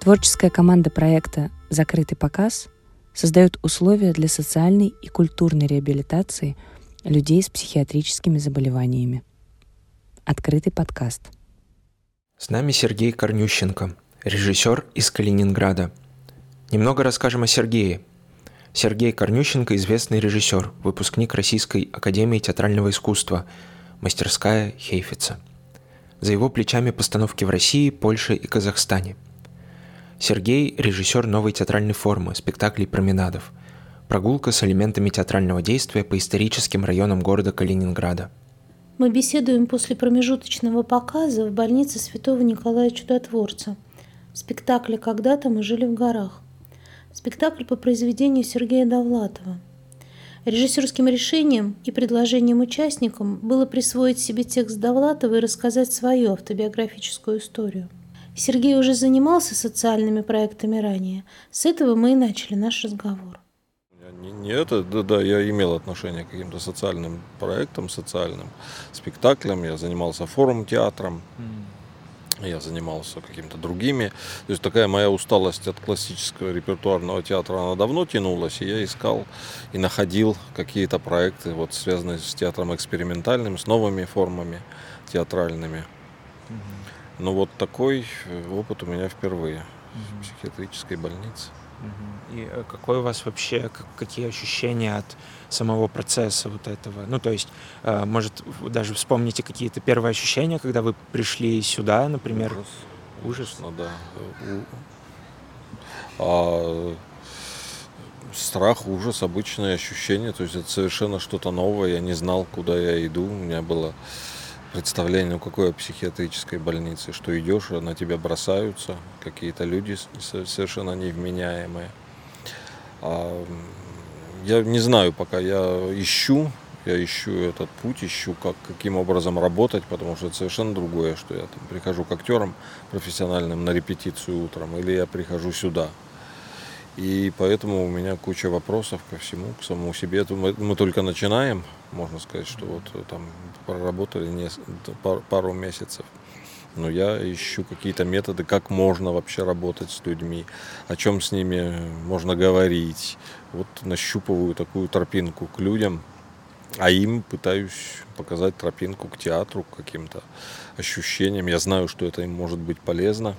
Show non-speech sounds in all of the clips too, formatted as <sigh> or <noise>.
Творческая команда проекта «Закрытый показ» создает условия для социальной и культурной реабилитации людей с психиатрическими заболеваниями. Открытый подкаст. С нами Сергей Корнющенко, режиссер из Калининграда. Немного расскажем о Сергее. Сергей Корнющенко – известный режиссер, выпускник Российской Академии театрального искусства, мастерская Хейфица. За его плечами постановки в России, Польше и Казахстане – Сергей – режиссер новой театральной формы, спектаклей променадов. Прогулка с элементами театрального действия по историческим районам города Калининграда. Мы беседуем после промежуточного показа в больнице Святого Николая Чудотворца. В спектакле «Когда-то мы жили в горах». Спектакль по произведению Сергея Довлатова. Режиссерским решением и предложением участникам было присвоить себе текст Довлатова и рассказать свою автобиографическую историю – Сергей уже занимался социальными проектами ранее. С этого мы и начали наш разговор. Не, не это, да, да, я имел отношение к каким-то социальным проектам, социальным спектаклям. Я занимался форум-театром. Я занимался какими-то другими. То есть такая моя усталость от классического репертуарного театра, она давно тянулась, и я искал и находил какие-то проекты, вот, связанные с театром экспериментальным, с новыми формами театральными. Но вот такой э, опыт у меня впервые в психиатрической больнице. И э, какой у вас вообще, какие ощущения от самого процесса вот этого? Ну, то есть, э, может, даже вспомните какие-то первые ощущения, когда вы пришли сюда, например? Ужас. Ужас? Ну да. А, страх, ужас, обычное ощущение. То есть это совершенно что-то новое. Я не знал, куда я иду. У меня было представление, ну какой психиатрической больнице, что идешь, на тебя бросаются какие-то люди совершенно невменяемые. А, я не знаю пока, я ищу, я ищу этот путь, ищу, как, каким образом работать, потому что это совершенно другое, что я там прихожу к актерам профессиональным на репетицию утром, или я прихожу сюда. И поэтому у меня куча вопросов ко всему, к самому себе. Мы, мы только начинаем, можно сказать, что вот э, там проработали не, пару, месяцев. Но я ищу какие-то методы, как можно вообще работать с людьми, о чем с ними можно говорить. Вот нащупываю такую тропинку к людям, а им пытаюсь показать тропинку к театру, к каким-то ощущениям. Я знаю, что это им может быть полезно.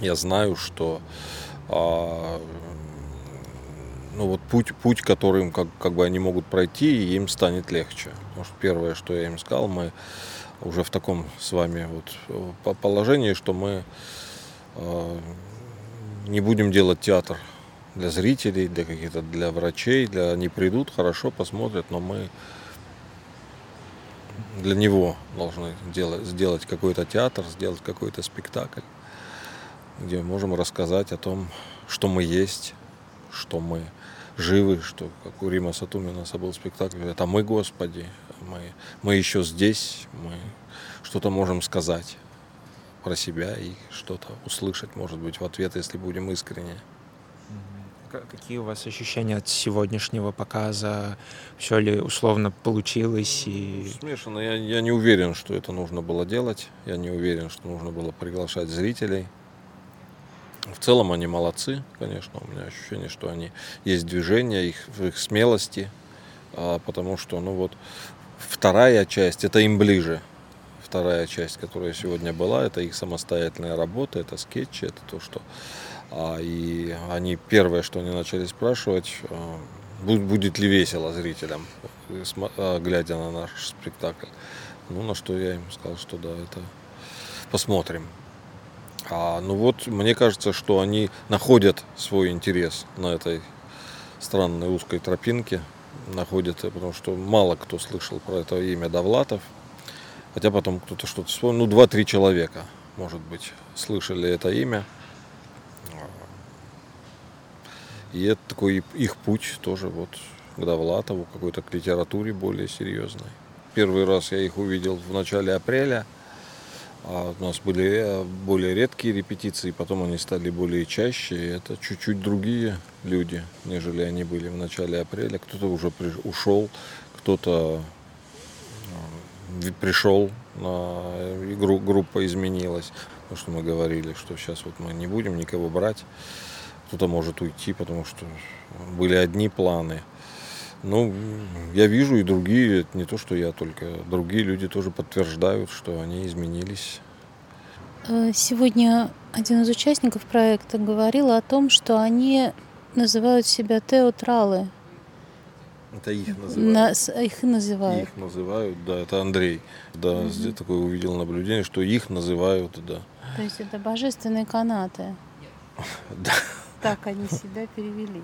Я знаю, что а, ну вот путь, путь, которым как, как бы они могут пройти, и им станет легче. Потому что первое, что я им сказал, мы уже в таком с вами вот положении, что мы э, не будем делать театр для зрителей, для каких-то для врачей, для они придут, хорошо посмотрят, но мы для него должны делать, сделать какой-то театр, сделать какой-то спектакль где можем рассказать о том, что мы есть, что мы живы, что, как у Рима Сатумина был спектакль, это мы, Господи, мы, мы еще здесь, мы что-то можем сказать про себя и что-то услышать, может быть, в ответ, если будем искренне. Какие у вас ощущения от сегодняшнего показа? Все ли условно получилось? И... Смешано. Я, я не уверен, что это нужно было делать. Я не уверен, что нужно было приглашать зрителей. В целом они молодцы, конечно. У меня ощущение, что они есть движение, их, их смелости, а, потому что, ну вот, вторая часть, это им ближе. Вторая часть, которая сегодня была, это их самостоятельная работа, это скетчи, это то, что... А, и они первое, что они начали спрашивать, а, будет ли весело зрителям, а, глядя на наш спектакль. Ну, на что я им сказал, что да, это посмотрим. А, ну вот, мне кажется, что они находят свой интерес на этой странной узкой тропинке. Находят, потому что мало кто слышал про это имя Довлатов. Хотя потом кто-то что-то вспомнил. Ну, два-три человека, может быть, слышали это имя. И это такой их путь тоже вот к Довлатову, какой-то к литературе более серьезной. Первый раз я их увидел в начале апреля – а у нас были э, более редкие репетиции, потом они стали более чаще. И это чуть-чуть другие люди, нежели они были в начале апреля. Кто-то уже ушел, кто-то э, пришел и группа изменилась. Потому что мы говорили, что сейчас вот мы не будем никого брать. Кто-то может уйти, потому что были одни планы. Ну, я вижу и другие, это не то, что я только, другие люди тоже подтверждают, что они изменились. Э, сегодня один из участников проекта говорил о том, что они называют себя теотралы. Это их называют. На, их называют. Их называют, да, это Андрей. Да, угу. здесь такое увидел наблюдение, что их называют, да. То есть это божественные канаты. <laughs> Да. Так они себя перевели.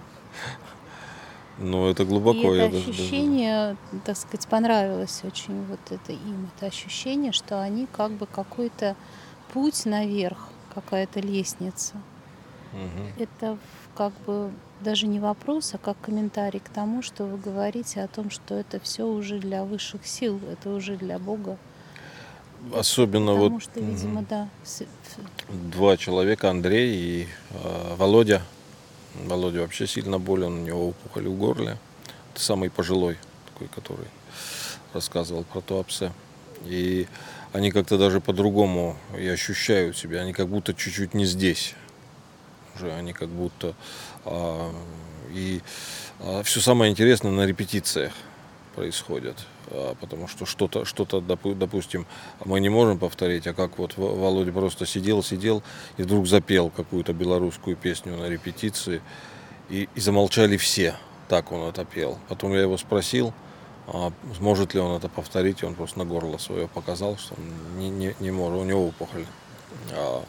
Ну, это глубоко. И это ощущение, даже... так сказать, понравилось очень вот это им. Это ощущение, что они как бы какой-то путь наверх, какая-то лестница. Угу. Это как бы даже не вопрос, а как комментарий к тому, что вы говорите о том, что это все уже для высших сил, это уже для Бога. Особенно Потому вот что, видимо, да. два человека, Андрей и э, Володя. Володя вообще сильно болен, у него опухоль в горле. Это самый пожилой, такой, который рассказывал про туапсе. И они как-то даже по-другому и ощущают себя. Они как будто чуть-чуть не здесь. Уже они как будто... А, и а, все самое интересное на репетициях происходит. А, потому что что-то, что-то, допустим, мы не можем повторить, а как вот Володя просто сидел, сидел и вдруг запел какую-то белорусскую песню на репетиции, и, и замолчали все, так он это пел. Потом я его спросил, а сможет ли он это повторить, и он просто на горло свое показал, что он не, не, не может, у него опухоль. А,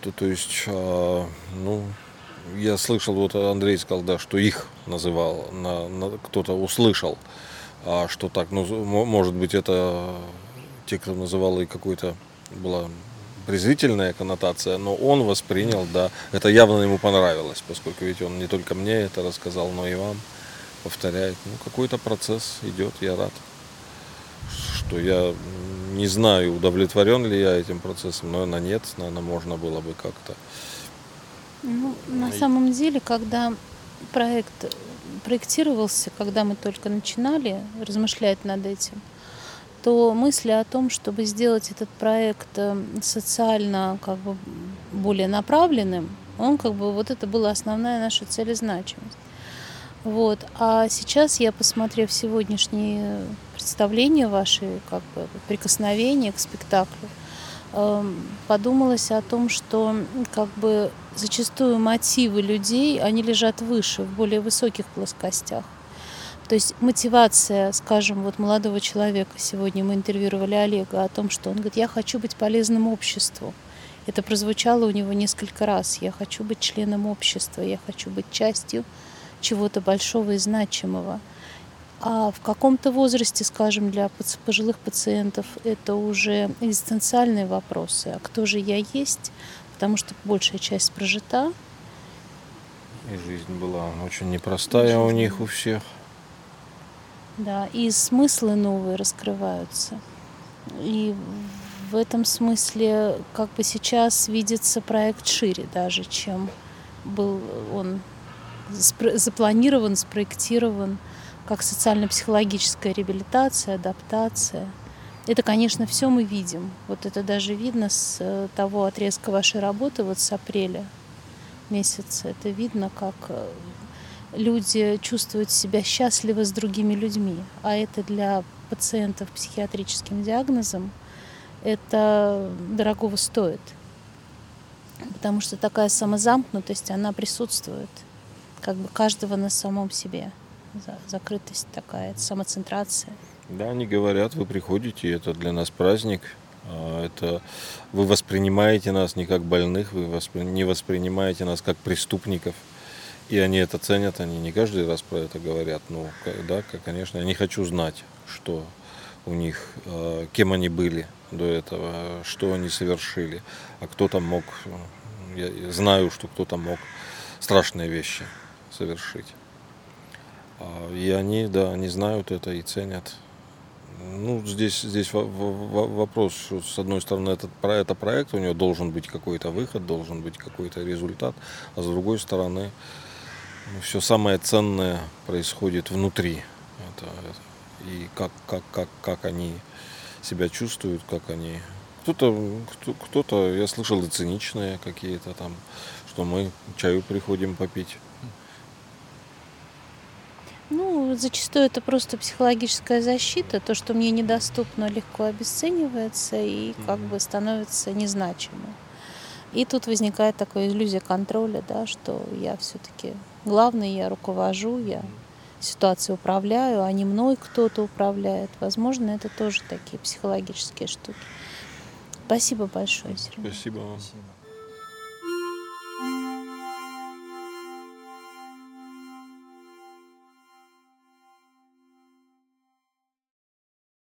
то, то есть, а, ну, я слышал, вот Андрей сказал, да, что их называл, на, на, кто-то услышал, а что так, ну, может быть, это те, кто называл и какой-то была презрительная коннотация, но он воспринял, да, это явно ему понравилось, поскольку ведь он не только мне это рассказал, но и вам повторяет. Ну, какой-то процесс идет, я рад, что я не знаю, удовлетворен ли я этим процессом, но на нет, наверное, можно было бы как-то. Ну, на самом деле, когда проект проектировался, когда мы только начинали размышлять над этим, то мысли о том, чтобы сделать этот проект э, социально как бы более направленным, он как бы вот это была основная наша цель и значимость. Вот. А сейчас я, посмотрев сегодняшние представления ваши, как бы прикосновения к спектаклю, подумалось о том, что как бы зачастую мотивы людей, они лежат выше, в более высоких плоскостях. То есть мотивация, скажем, вот молодого человека, сегодня мы интервьюировали Олега о том, что он говорит, я хочу быть полезным обществу. Это прозвучало у него несколько раз. Я хочу быть членом общества, я хочу быть частью чего-то большого и значимого. А в каком-то возрасте, скажем, для пожилых пациентов это уже экзистенциальные вопросы. А кто же я есть? Потому что большая часть прожита. И жизнь была очень непростая жизнь. у них у всех. Да, и смыслы новые раскрываются. И в этом смысле как бы сейчас видится проект шире даже, чем был он запланирован, спроектирован как социально-психологическая реабилитация, адаптация. Это, конечно, все мы видим. Вот это даже видно с э, того отрезка вашей работы, вот с апреля месяца. Это видно, как э, люди чувствуют себя счастливо с другими людьми. А это для пациентов психиатрическим диагнозом это дорогого стоит. Потому что такая самозамкнутость, она присутствует – как бы каждого на самом себе. Закрытость такая, самоцентрация. Да, они говорят, вы приходите, это для нас праздник. А, это вы воспринимаете нас не как больных, вы воспри... не воспринимаете нас как преступников. И они это ценят, они не каждый раз про это говорят. Ну, да, конечно, я не хочу знать, что у них, а, кем они были до этого, что они совершили, а кто там мог, я знаю, что кто-то мог страшные вещи совершить. А, и они, да, они знают это и ценят. Ну, здесь, здесь вопрос, что с одной стороны, этот, про это проект, у него должен быть какой-то выход, должен быть какой-то результат, а с другой стороны, ну, все самое ценное происходит внутри. Это, это, и как, как, как, как они себя чувствуют, как они. Кто-то, кто, кто-то, я слышал, и циничные какие-то там, что мы чаю приходим попить. Зачастую это просто психологическая защита. То, что мне недоступно, легко обесценивается и как бы становится незначимым. И тут возникает такая иллюзия контроля, да, что я все-таки главный, я руковожу, я ситуацией управляю, а не мной кто-то управляет. Возможно, это тоже такие психологические штуки. Спасибо большое, Сергей. Спасибо вам.